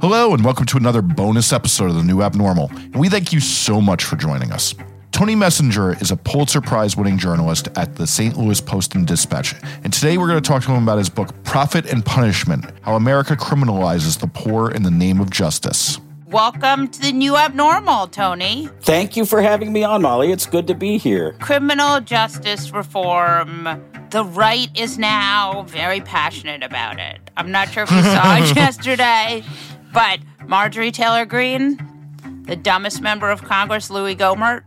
Hello, and welcome to another bonus episode of the New Abnormal. And we thank you so much for joining us. Tony Messenger is a Pulitzer Prize winning journalist at the St. Louis Post and Dispatch. And today we're going to talk to him about his book, Profit and Punishment How America Criminalizes the Poor in the Name of Justice. Welcome to the new abnormal, Tony. Thank you for having me on, Molly. It's good to be here. Criminal justice reform. The right is now very passionate about it. I'm not sure if you saw it yesterday, but Marjorie Taylor Greene, the dumbest member of Congress, Louis Gohmert,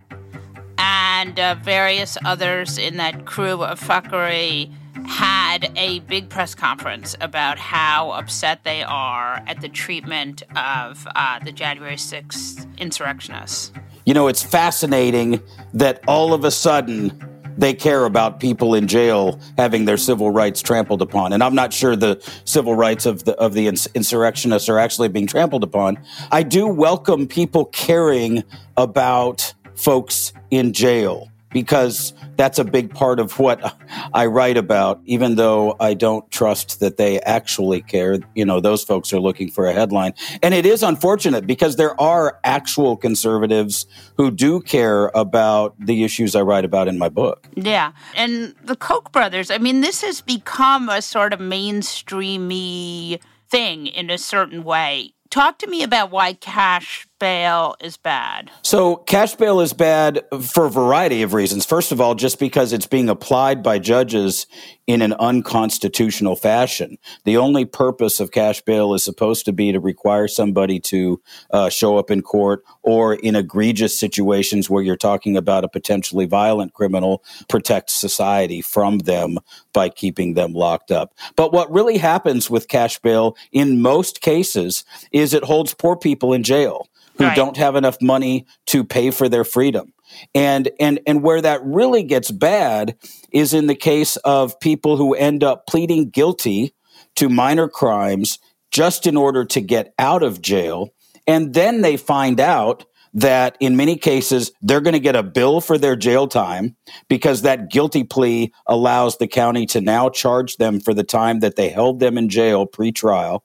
and uh, various others in that crew of fuckery had a big press conference about how upset they are at the treatment of uh, the January 6th insurrectionists. You know, it's fascinating that all of a sudden they care about people in jail having their civil rights trampled upon. And I'm not sure the civil rights of the of the insurrectionists are actually being trampled upon. I do welcome people caring about folks in jail because that's a big part of what I write about, even though I don't trust that they actually care. You know, those folks are looking for a headline. And it is unfortunate because there are actual conservatives who do care about the issues I write about in my book. Yeah. And the Koch brothers, I mean, this has become a sort of mainstreamy thing in a certain way. Talk to me about why cash bail is bad? So, cash bail is bad for a variety of reasons. First of all, just because it's being applied by judges in an unconstitutional fashion. The only purpose of cash bail is supposed to be to require somebody to uh, show up in court or in egregious situations where you're talking about a potentially violent criminal, protect society from them by keeping them locked up. But what really happens with cash bail in most cases is it holds poor people in jail who right. don't have enough money to pay for their freedom. And and and where that really gets bad is in the case of people who end up pleading guilty to minor crimes just in order to get out of jail and then they find out that in many cases they're going to get a bill for their jail time because that guilty plea allows the county to now charge them for the time that they held them in jail pre-trial.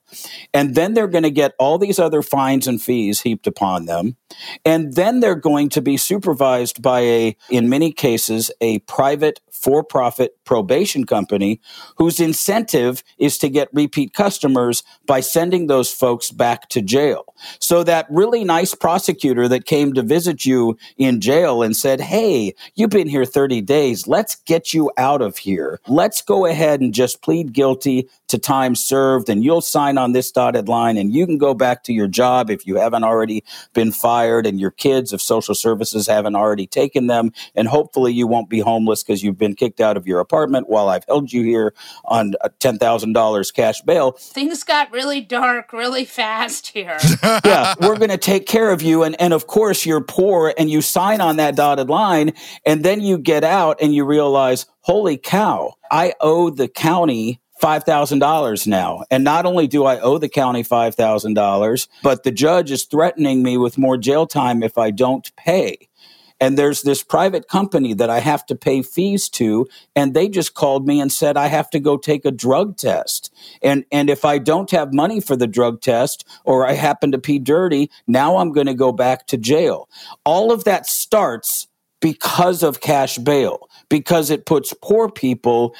And then they're going to get all these other fines and fees heaped upon them. And then they're going to be supervised by a in many cases a private for-profit probation company whose incentive is to get repeat customers by sending those folks back to jail so that really nice prosecutor that came to visit you in jail and said, Hey, you've been here 30 days. Let's get you out of here. Let's go ahead and just plead guilty to time served and you'll sign on this dotted line and you can go back to your job if you haven't already been fired and your kids if social services haven't already taken them and hopefully you won't be homeless because you've been kicked out of your apartment while I've held you here on $10,000 cash bail. Things got really dark really fast here. yeah, we're going to take care of you and and of course you're poor and you sign on that dotted line and then you get out and you realize, "Holy cow, I owe the county $5,000 now. And not only do I owe the county $5,000, but the judge is threatening me with more jail time if I don't pay. And there's this private company that I have to pay fees to. And they just called me and said, I have to go take a drug test. And, and if I don't have money for the drug test or I happen to pee dirty, now I'm going to go back to jail. All of that starts because of cash bail, because it puts poor people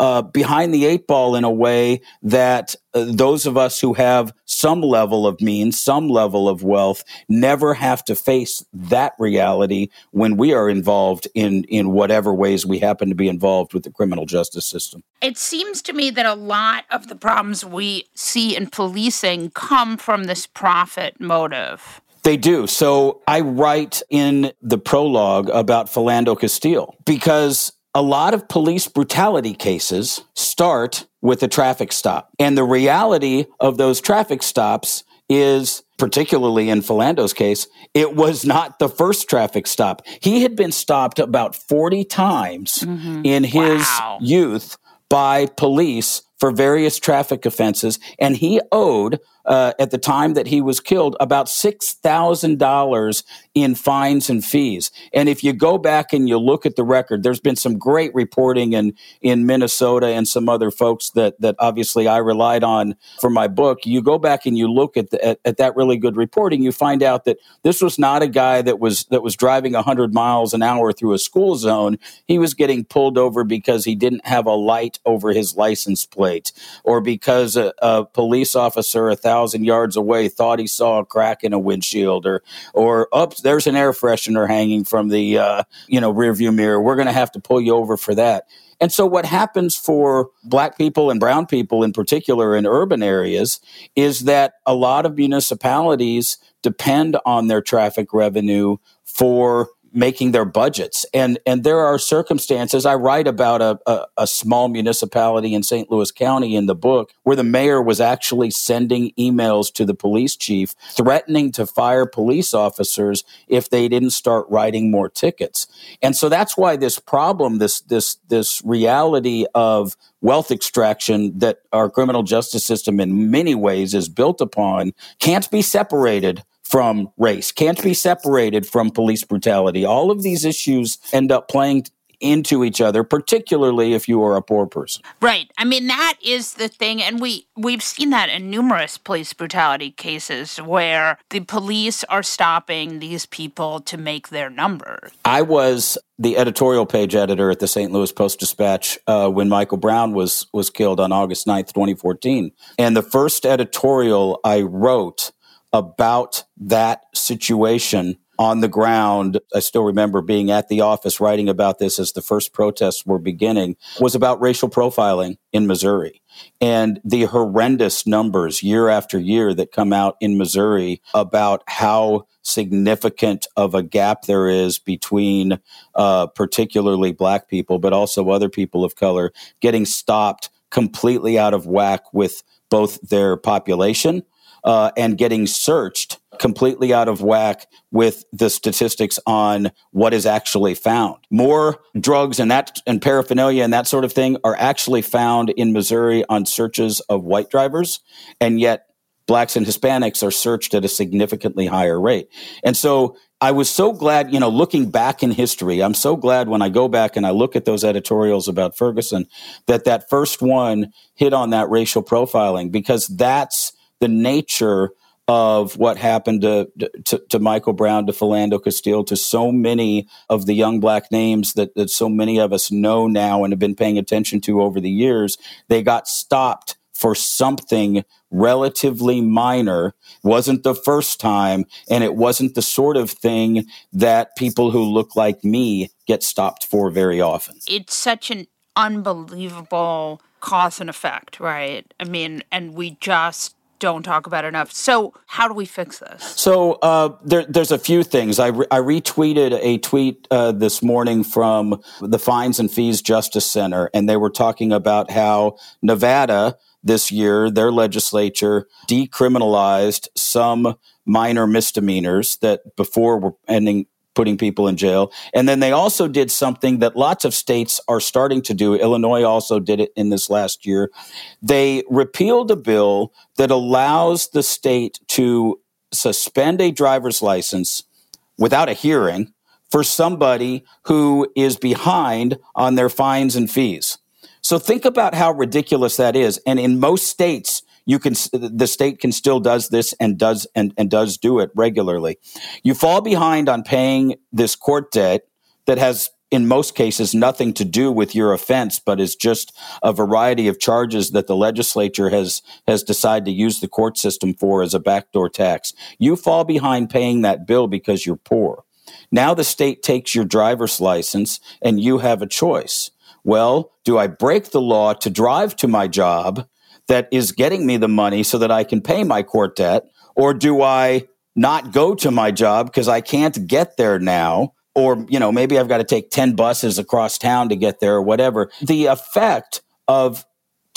uh, behind the eight ball in a way that uh, those of us who have some level of means, some level of wealth, never have to face that reality when we are involved in in whatever ways we happen to be involved with the criminal justice system. It seems to me that a lot of the problems we see in policing come from this profit motive. They do. So I write in the prologue about Philando Castile because a lot of police brutality cases start with a traffic stop. And the reality of those traffic stops is particularly in Philando's case, it was not the first traffic stop. He had been stopped about 40 times mm-hmm. in his wow. youth by police for various traffic offenses, and he owed uh, at the time that he was killed about $6,000 in fines and fees. And if you go back and you look at the record, there's been some great reporting in, in Minnesota and some other folks that, that obviously I relied on for my book. You go back and you look at, the, at, at that really good reporting, you find out that this was not a guy that was, that was driving 100 miles an hour through a school zone. He was getting pulled over because he didn't have a light over his license plate or because a, a police officer a thousand yards away thought he saw a crack in a windshield or or up there's an air freshener hanging from the uh, you know rearview mirror. We're going to have to pull you over for that. And so, what happens for black people and brown people in particular in urban areas is that a lot of municipalities depend on their traffic revenue for making their budgets. And and there are circumstances. I write about a, a, a, small municipality in St. Louis County in the book where the mayor was actually sending emails to the police chief threatening to fire police officers if they didn't start writing more tickets. And so that's why this problem, this this this reality of wealth extraction that our criminal justice system in many ways is built upon can't be separated from race, can't be separated from police brutality. All of these issues end up playing into each other particularly if you are a poor person. Right. I mean that is the thing and we we've seen that in numerous police brutality cases where the police are stopping these people to make their numbers i was the editorial page editor at the st louis post dispatch uh, when michael brown was was killed on august 9th 2014 and the first editorial i wrote about that situation on the ground. I still remember being at the office writing about this as the first protests were beginning was about racial profiling in Missouri and the horrendous numbers year after year that come out in Missouri about how significant of a gap there is between uh, particularly black people, but also other people of color getting stopped completely out of whack with both their population uh, and getting searched completely out of whack with the statistics on what is actually found. More drugs and that and paraphernalia and that sort of thing are actually found in Missouri on searches of white drivers, and yet blacks and Hispanics are searched at a significantly higher rate. And so I was so glad, you know, looking back in history, I'm so glad when I go back and I look at those editorials about Ferguson that that first one hit on that racial profiling because that's the nature of what happened to, to, to, Michael Brown, to Philando Castile, to so many of the young black names that, that so many of us know now and have been paying attention to over the years, they got stopped for something relatively minor. Wasn't the first time, and it wasn't the sort of thing that people who look like me get stopped for very often. It's such an unbelievable cause and effect, right? I mean, and we just don't talk about enough. So, how do we fix this? So, uh, there, there's a few things. I, re- I retweeted a tweet uh, this morning from the Fines and Fees Justice Center, and they were talking about how Nevada this year, their legislature decriminalized some minor misdemeanors that before were ending putting people in jail. And then they also did something that lots of states are starting to do. Illinois also did it in this last year. They repealed a bill that allows the state to suspend a driver's license without a hearing for somebody who is behind on their fines and fees. So think about how ridiculous that is. And in most states, you can the state can still does this and does and, and does do it regularly. You fall behind on paying this court debt that has in most cases nothing to do with your offense but is just a variety of charges that the legislature has has decided to use the court system for as a backdoor tax. You fall behind paying that bill because you're poor. Now the state takes your driver's license and you have a choice. Well do i break the law to drive to my job that is getting me the money so that I can pay my court debt? Or do I not go to my job because I can't get there now or you know maybe i've got to take 10 buses across town to get there or whatever the effect of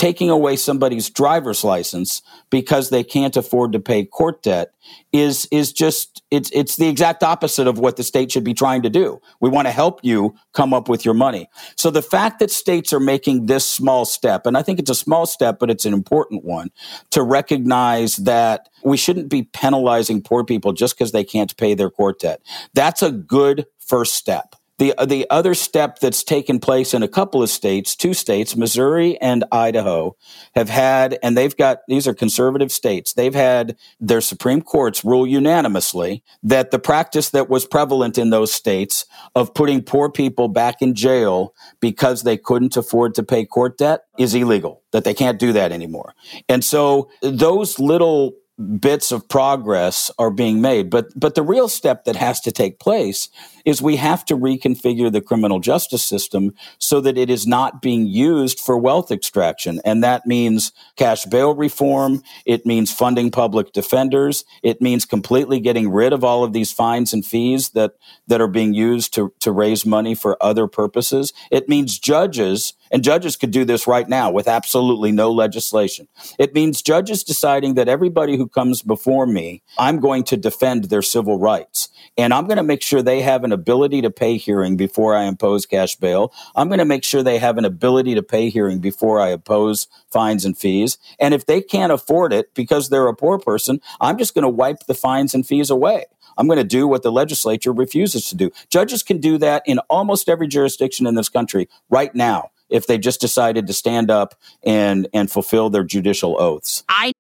taking away somebody's driver's license because they can't afford to pay court debt is is just it's it's the exact opposite of what the state should be trying to do. We want to help you come up with your money. So the fact that states are making this small step and I think it's a small step but it's an important one to recognize that we shouldn't be penalizing poor people just because they can't pay their court debt. That's a good first step. The, the other step that's taken place in a couple of states, two states, Missouri and Idaho, have had, and they've got, these are conservative states, they've had their Supreme Courts rule unanimously that the practice that was prevalent in those states of putting poor people back in jail because they couldn't afford to pay court debt is illegal, that they can't do that anymore. And so those little bits of progress are being made. But but the real step that has to take place is we have to reconfigure the criminal justice system so that it is not being used for wealth extraction. And that means cash bail reform. It means funding public defenders. It means completely getting rid of all of these fines and fees that that are being used to to raise money for other purposes. It means judges and judges could do this right now with absolutely no legislation. It means judges deciding that everybody who comes before me, I'm going to defend their civil rights. And I'm going to make sure they have an ability to pay hearing before I impose cash bail. I'm going to make sure they have an ability to pay hearing before I impose fines and fees. And if they can't afford it because they're a poor person, I'm just going to wipe the fines and fees away. I'm going to do what the legislature refuses to do. Judges can do that in almost every jurisdiction in this country right now if they just decided to stand up and and fulfill their judicial oaths. I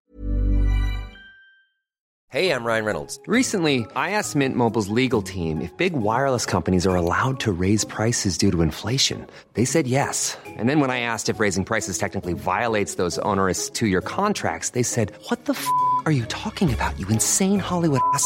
Hey, I'm Ryan Reynolds. Recently, I asked Mint Mobile's legal team if big wireless companies are allowed to raise prices due to inflation. They said yes. And then when I asked if raising prices technically violates those onerous 2-year contracts, they said, "What the f- are you talking about? You insane Hollywood ass."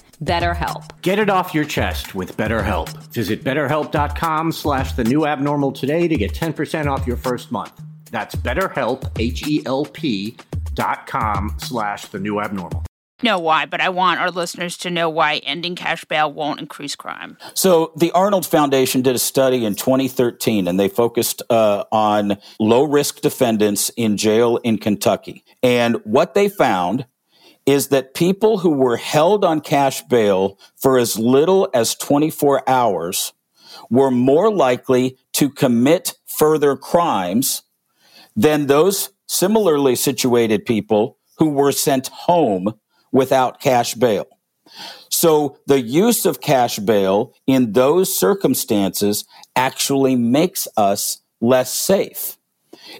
BetterHelp. Get it off your chest with BetterHelp. Visit betterhelp.com slash the new abnormal today to get 10% off your first month. That's betterhelp, H-E-L-P dot com slash the new abnormal. know why, but I want our listeners to know why ending cash bail won't increase crime. So the Arnold Foundation did a study in 2013, and they focused uh, on low risk defendants in jail in Kentucky. And what they found is that people who were held on cash bail for as little as 24 hours were more likely to commit further crimes than those similarly situated people who were sent home without cash bail. So the use of cash bail in those circumstances actually makes us less safe.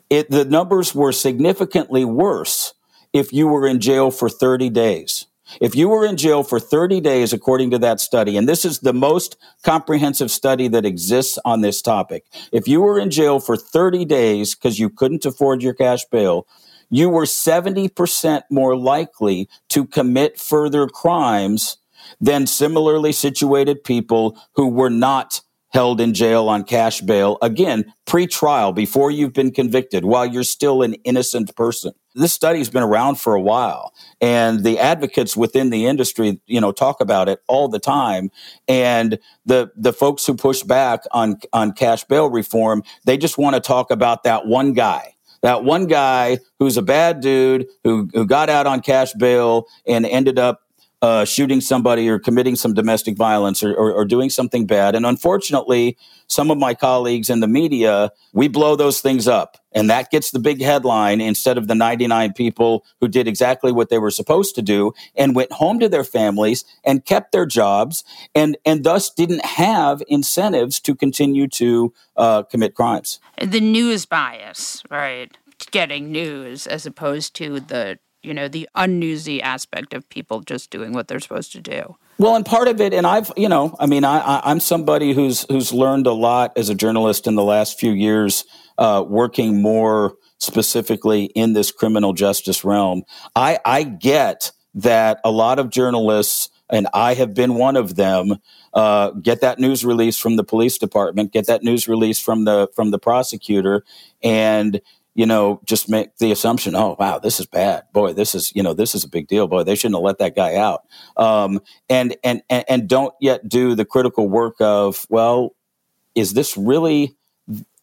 It, the numbers were significantly worse if you were in jail for 30 days. If you were in jail for 30 days, according to that study, and this is the most comprehensive study that exists on this topic, if you were in jail for 30 days because you couldn't afford your cash bail, you were 70% more likely to commit further crimes than similarly situated people who were not held in jail on cash bail, again, pre trial, before you've been convicted, while you're still an innocent person. This study's been around for a while, and the advocates within the industry, you know, talk about it all the time. And the the folks who push back on on cash bail reform, they just want to talk about that one guy that one guy who's a bad dude who, who got out on cash bail and ended up uh, shooting somebody or committing some domestic violence or, or, or, doing something bad. And unfortunately, some of my colleagues in the media, we blow those things up. And that gets the big headline instead of the 99 people who did exactly what they were supposed to do and went home to their families and kept their jobs and, and thus didn't have incentives to continue to uh, commit crimes. The news bias, right? Getting news as opposed to the you know the unnewsy aspect of people just doing what they're supposed to do. Well and part of it and i've you know i mean I, i'm somebody who's who's learned a lot as a journalist in the last few years uh, working more specifically in this criminal justice realm. I i get that a lot of journalists and i have been one of them uh, get that news release from the police department get that news release from the from the prosecutor and you know, just make the assumption, oh wow, this is bad. Boy, this is you know, this is a big deal. Boy, they shouldn't have let that guy out. Um, and, and and and don't yet do the critical work of, well, is this really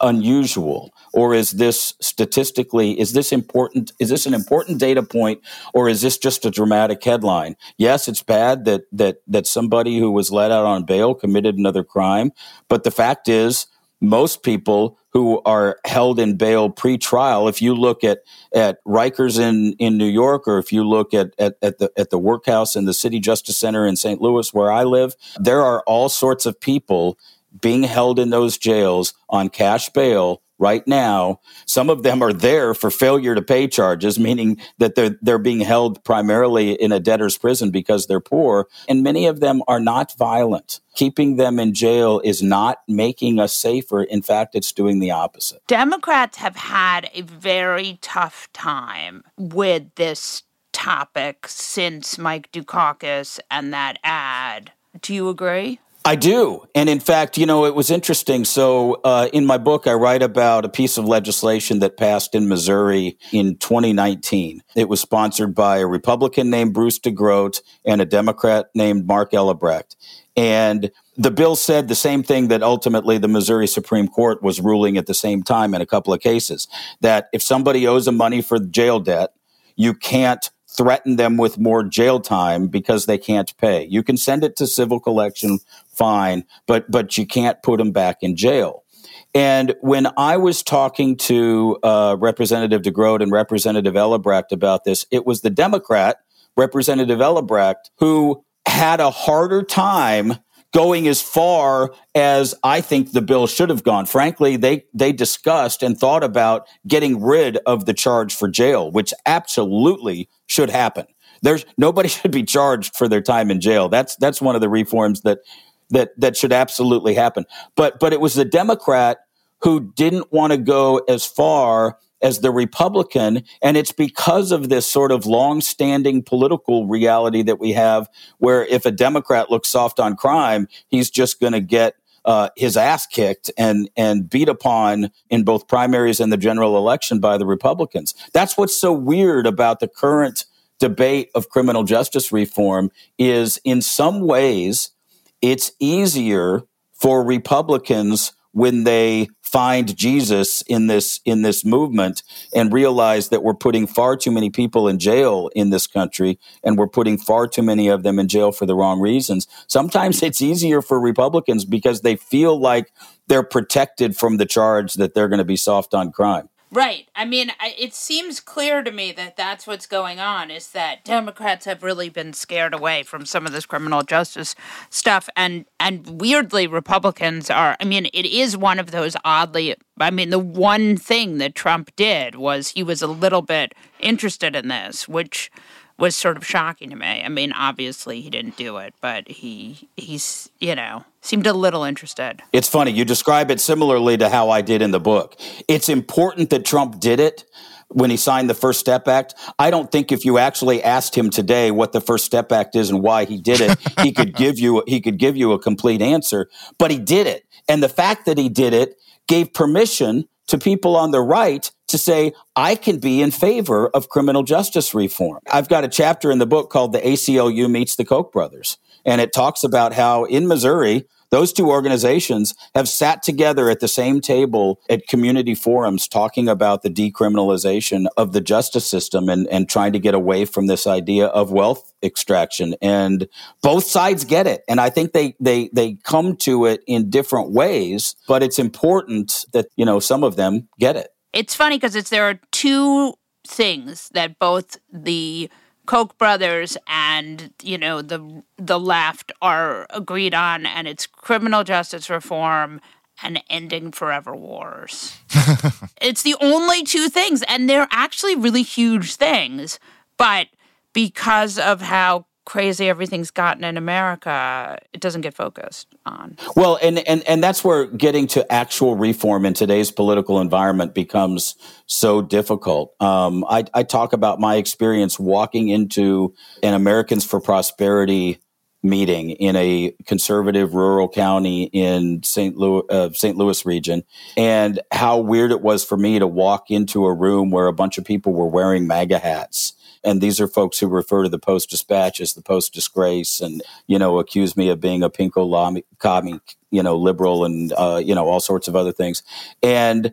unusual or is this statistically is this important is this an important data point or is this just a dramatic headline yes it's bad that that that somebody who was let out on bail committed another crime but the fact is most people who are held in bail pre-trial. If you look at at Rikers in in New York, or if you look at at, at the at the workhouse in the City Justice Center in St. Louis, where I live, there are all sorts of people being held in those jails on cash bail right now. Some of them are there for failure to pay charges, meaning that they're they're being held primarily in a debtor's prison because they're poor, and many of them are not violent. Keeping them in jail is not making us safer. In fact, it's doing the opposite. Democrats have had a very tough time with this topic since Mike Dukakis and that ad. Do you agree? I do. And in fact, you know, it was interesting. So uh, in my book, I write about a piece of legislation that passed in Missouri in 2019. It was sponsored by a Republican named Bruce DeGroot and a Democrat named Mark Ellebracht. And the bill said the same thing that ultimately the Missouri Supreme Court was ruling at the same time in a couple of cases that if somebody owes them money for jail debt, you can't threaten them with more jail time because they can't pay. You can send it to civil collection, fine, but but you can't put them back in jail. And when I was talking to uh, Representative DeGroot and Representative Ellebracht about this, it was the Democrat, Representative Ellebracht, who had a harder time going as far as I think the bill should have gone. Frankly, they they discussed and thought about getting rid of the charge for jail, which absolutely should happen. There's nobody should be charged for their time in jail. That's that's one of the reforms that that that should absolutely happen. But but it was the Democrat who didn't want to go as far as the Republican. And it's because of this sort of long-standing political reality that we have where if a Democrat looks soft on crime, he's just going to get uh, his ass kicked and and beat upon in both primaries and the general election by the Republicans. That's what's so weird about the current debate of criminal justice reform is in some ways it's easier for Republicans when they find Jesus in this in this movement and realize that we're putting far too many people in jail in this country and we're putting far too many of them in jail for the wrong reasons. Sometimes it's easier for Republicans because they feel like they're protected from the charge that they're going to be soft on crime. Right. I mean, I, it seems clear to me that that's what's going on is that Democrats have really been scared away from some of this criminal justice stuff and and weirdly Republicans are I mean, it is one of those oddly I mean, the one thing that Trump did was he was a little bit interested in this, which was sort of shocking to me. I mean, obviously he didn't do it, but he he's, you know, seemed a little interested. It's funny. You describe it similarly to how I did in the book. It's important that Trump did it when he signed the First Step Act. I don't think if you actually asked him today what the First Step Act is and why he did it, he could give you he could give you a complete answer. But he did it, and the fact that he did it gave permission to people on the right to say, I can be in favor of criminal justice reform. I've got a chapter in the book called The ACLU Meets the Koch Brothers. And it talks about how in Missouri, those two organizations have sat together at the same table at community forums talking about the decriminalization of the justice system and, and trying to get away from this idea of wealth extraction. And both sides get it. And I think they, they, they come to it in different ways, but it's important that, you know, some of them get it. It's funny because it's there are two things that both the Koch brothers and you know the the left are agreed on, and it's criminal justice reform and ending forever wars. it's the only two things, and they're actually really huge things, but because of how crazy everything's gotten in America, it doesn't get focused on. Well, and and and that's where getting to actual reform in today's political environment becomes so difficult. Um, I, I talk about my experience walking into an Americans for Prosperity meeting in a conservative rural county in St. Louis, uh, St. Louis region, and how weird it was for me to walk into a room where a bunch of people were wearing MAGA hats and these are folks who refer to the Post Dispatch as the Post Disgrace, and you know accuse me of being a pinko commie, you know, liberal, and uh, you know all sorts of other things. And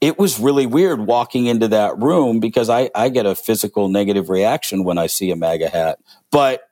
it was really weird walking into that room because I, I get a physical negative reaction when I see a MAGA hat, but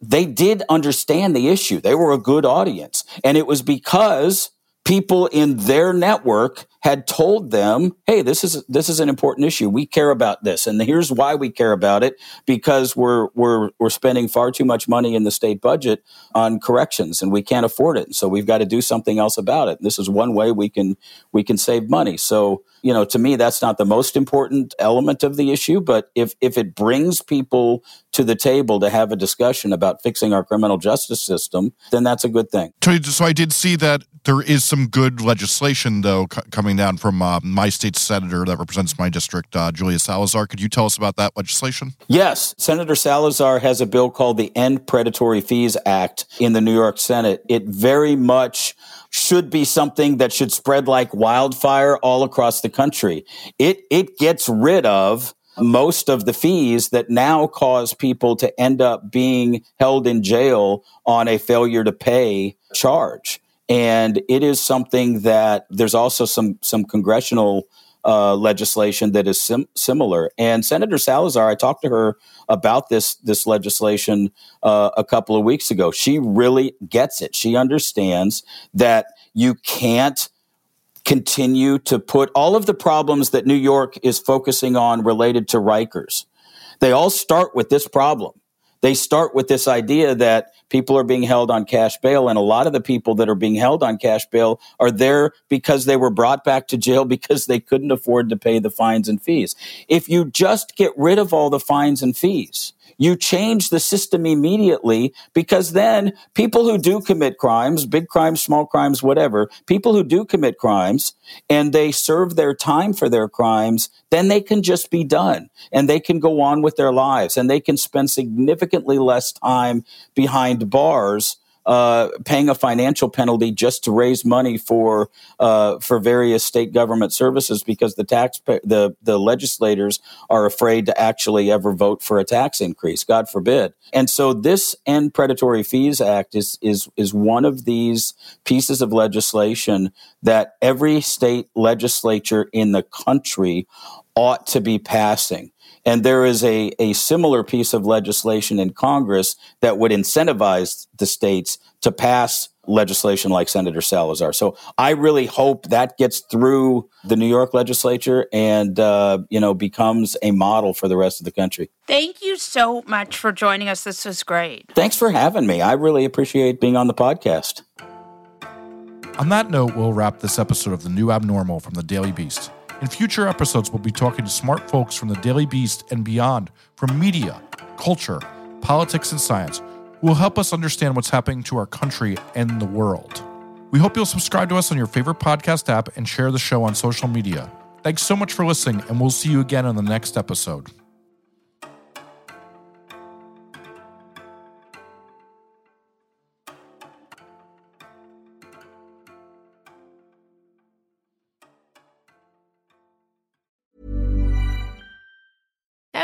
they did understand the issue. They were a good audience, and it was because people in their network had told them, "Hey, this is this is an important issue. We care about this, and here's why we care about it: because we're we're we're spending far too much money in the state budget on corrections, and we can't afford it. So we've got to do something else about it. This is one way we can we can save money. So you know, to me, that's not the most important element of the issue, but if if it brings people to the table to have a discussion about fixing our criminal justice system, then that's a good thing. So I did see that there is some good legislation, though, c- coming down from uh, my state senator that represents my district, uh, Julia Salazar. Could you tell us about that legislation? Yes. Senator Salazar has a bill called the End Predatory Fees Act in the New York Senate. It very much should be something that should spread like wildfire all across the country. It it gets rid of most of the fees that now cause people to end up being held in jail on a failure to pay charge. And it is something that there's also some some congressional uh, legislation that is sim- similar. And Senator Salazar, I talked to her about this this legislation uh, a couple of weeks ago. She really gets it. She understands that you can't continue to put all of the problems that New York is focusing on related to Rikers. They all start with this problem they start with this idea that people are being held on cash bail. And a lot of the people that are being held on cash bail are there because they were brought back to jail because they couldn't afford to pay the fines and fees. If you just get rid of all the fines and fees, you change the system immediately because then people who do commit crimes, big crimes, small crimes, whatever, people who do commit crimes and they serve their time for their crimes, then they can just be done and they can go on with their lives and they can spend significantly less time behind bars uh, paying a financial penalty just to raise money for uh, for various state government services because the tax the the legislators are afraid to actually ever vote for a tax increase. God forbid. And so this End Predatory Fees Act is is is one of these pieces of legislation that every state legislature in the country ought to be passing. And there is a, a similar piece of legislation in Congress that would incentivize the states to pass legislation like Senator Salazar. So I really hope that gets through the New York legislature and, uh, you know, becomes a model for the rest of the country. Thank you so much for joining us. This was great. Thanks for having me. I really appreciate being on the podcast. On that note, we'll wrap this episode of The New Abnormal from the Daily Beast. In future episodes, we'll be talking to smart folks from the Daily Beast and beyond from media, culture, politics, and science who will help us understand what's happening to our country and the world. We hope you'll subscribe to us on your favorite podcast app and share the show on social media. Thanks so much for listening, and we'll see you again on the next episode.